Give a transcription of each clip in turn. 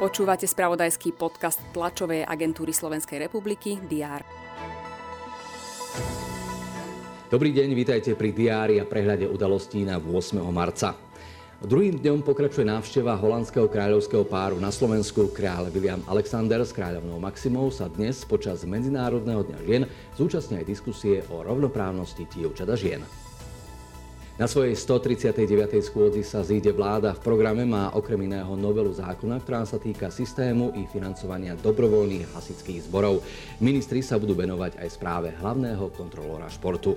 Počúvate spravodajský podcast tlačovej agentúry Slovenskej republiky DR. Dobrý deň, vítajte pri diári a prehľade udalostí na 8. marca. Druhým dňom pokračuje návšteva holandského kráľovského páru na Slovensku. Kráľ William Alexander s kráľovnou Maximou sa dnes počas Medzinárodného dňa žien zúčastnia aj diskusie o rovnoprávnosti dievčat a žien. Na svojej 139. schôdzi sa zíde vláda. V programe má okrem iného novelu zákona, ktorá sa týka systému i financovania dobrovoľných hasických zborov. Ministri sa budú venovať aj správe hlavného kontrolóra športu.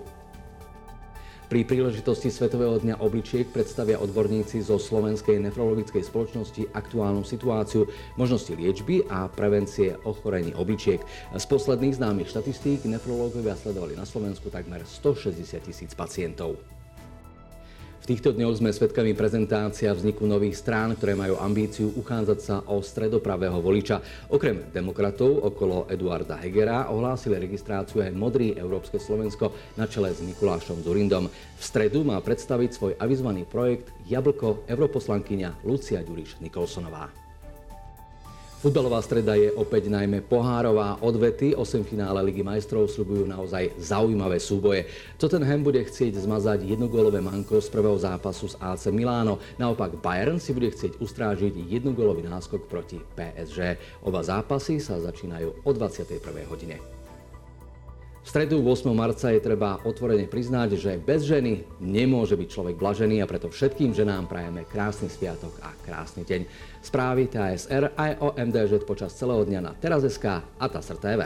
Pri príležitosti Svetového dňa obličiek predstavia odborníci zo Slovenskej nefrologickej spoločnosti aktuálnu situáciu, možnosti liečby a prevencie ochorení obličiek. Z posledných známych štatistík nefrológovia sledovali na Slovensku takmer 160 tisíc pacientov. V týchto dňoch sme svedkami prezentácia vzniku nových strán, ktoré majú ambíciu uchádzať sa o stredopravého voliča. Okrem demokratov okolo Eduarda Hegera ohlásili registráciu aj Modrý Európske Slovensko na čele s Mikulášom Zurindom. V stredu má predstaviť svoj avizovaný projekt Jablko europoslankyňa Lucia Ďuriš Nikolsonová. Futbalová streda je opäť najmä pohárová odvety. 8 finále Ligy majstrov slubujú naozaj zaujímavé súboje. Tottenham bude chcieť zmazať jednogólové manko z prvého zápasu s AC Miláno. Naopak Bayern si bude chcieť ustrážiť jednogólový náskok proti PSG. Oba zápasy sa začínajú o 21. hodine. V stredu 8. marca je treba otvorene priznať, že bez ženy nemôže byť človek blažený a preto všetkým ženám prajeme krásny sviatok a krásny deň. Správy TASR aj o MDŽ počas celého dňa na teraz.sk a TASR TV.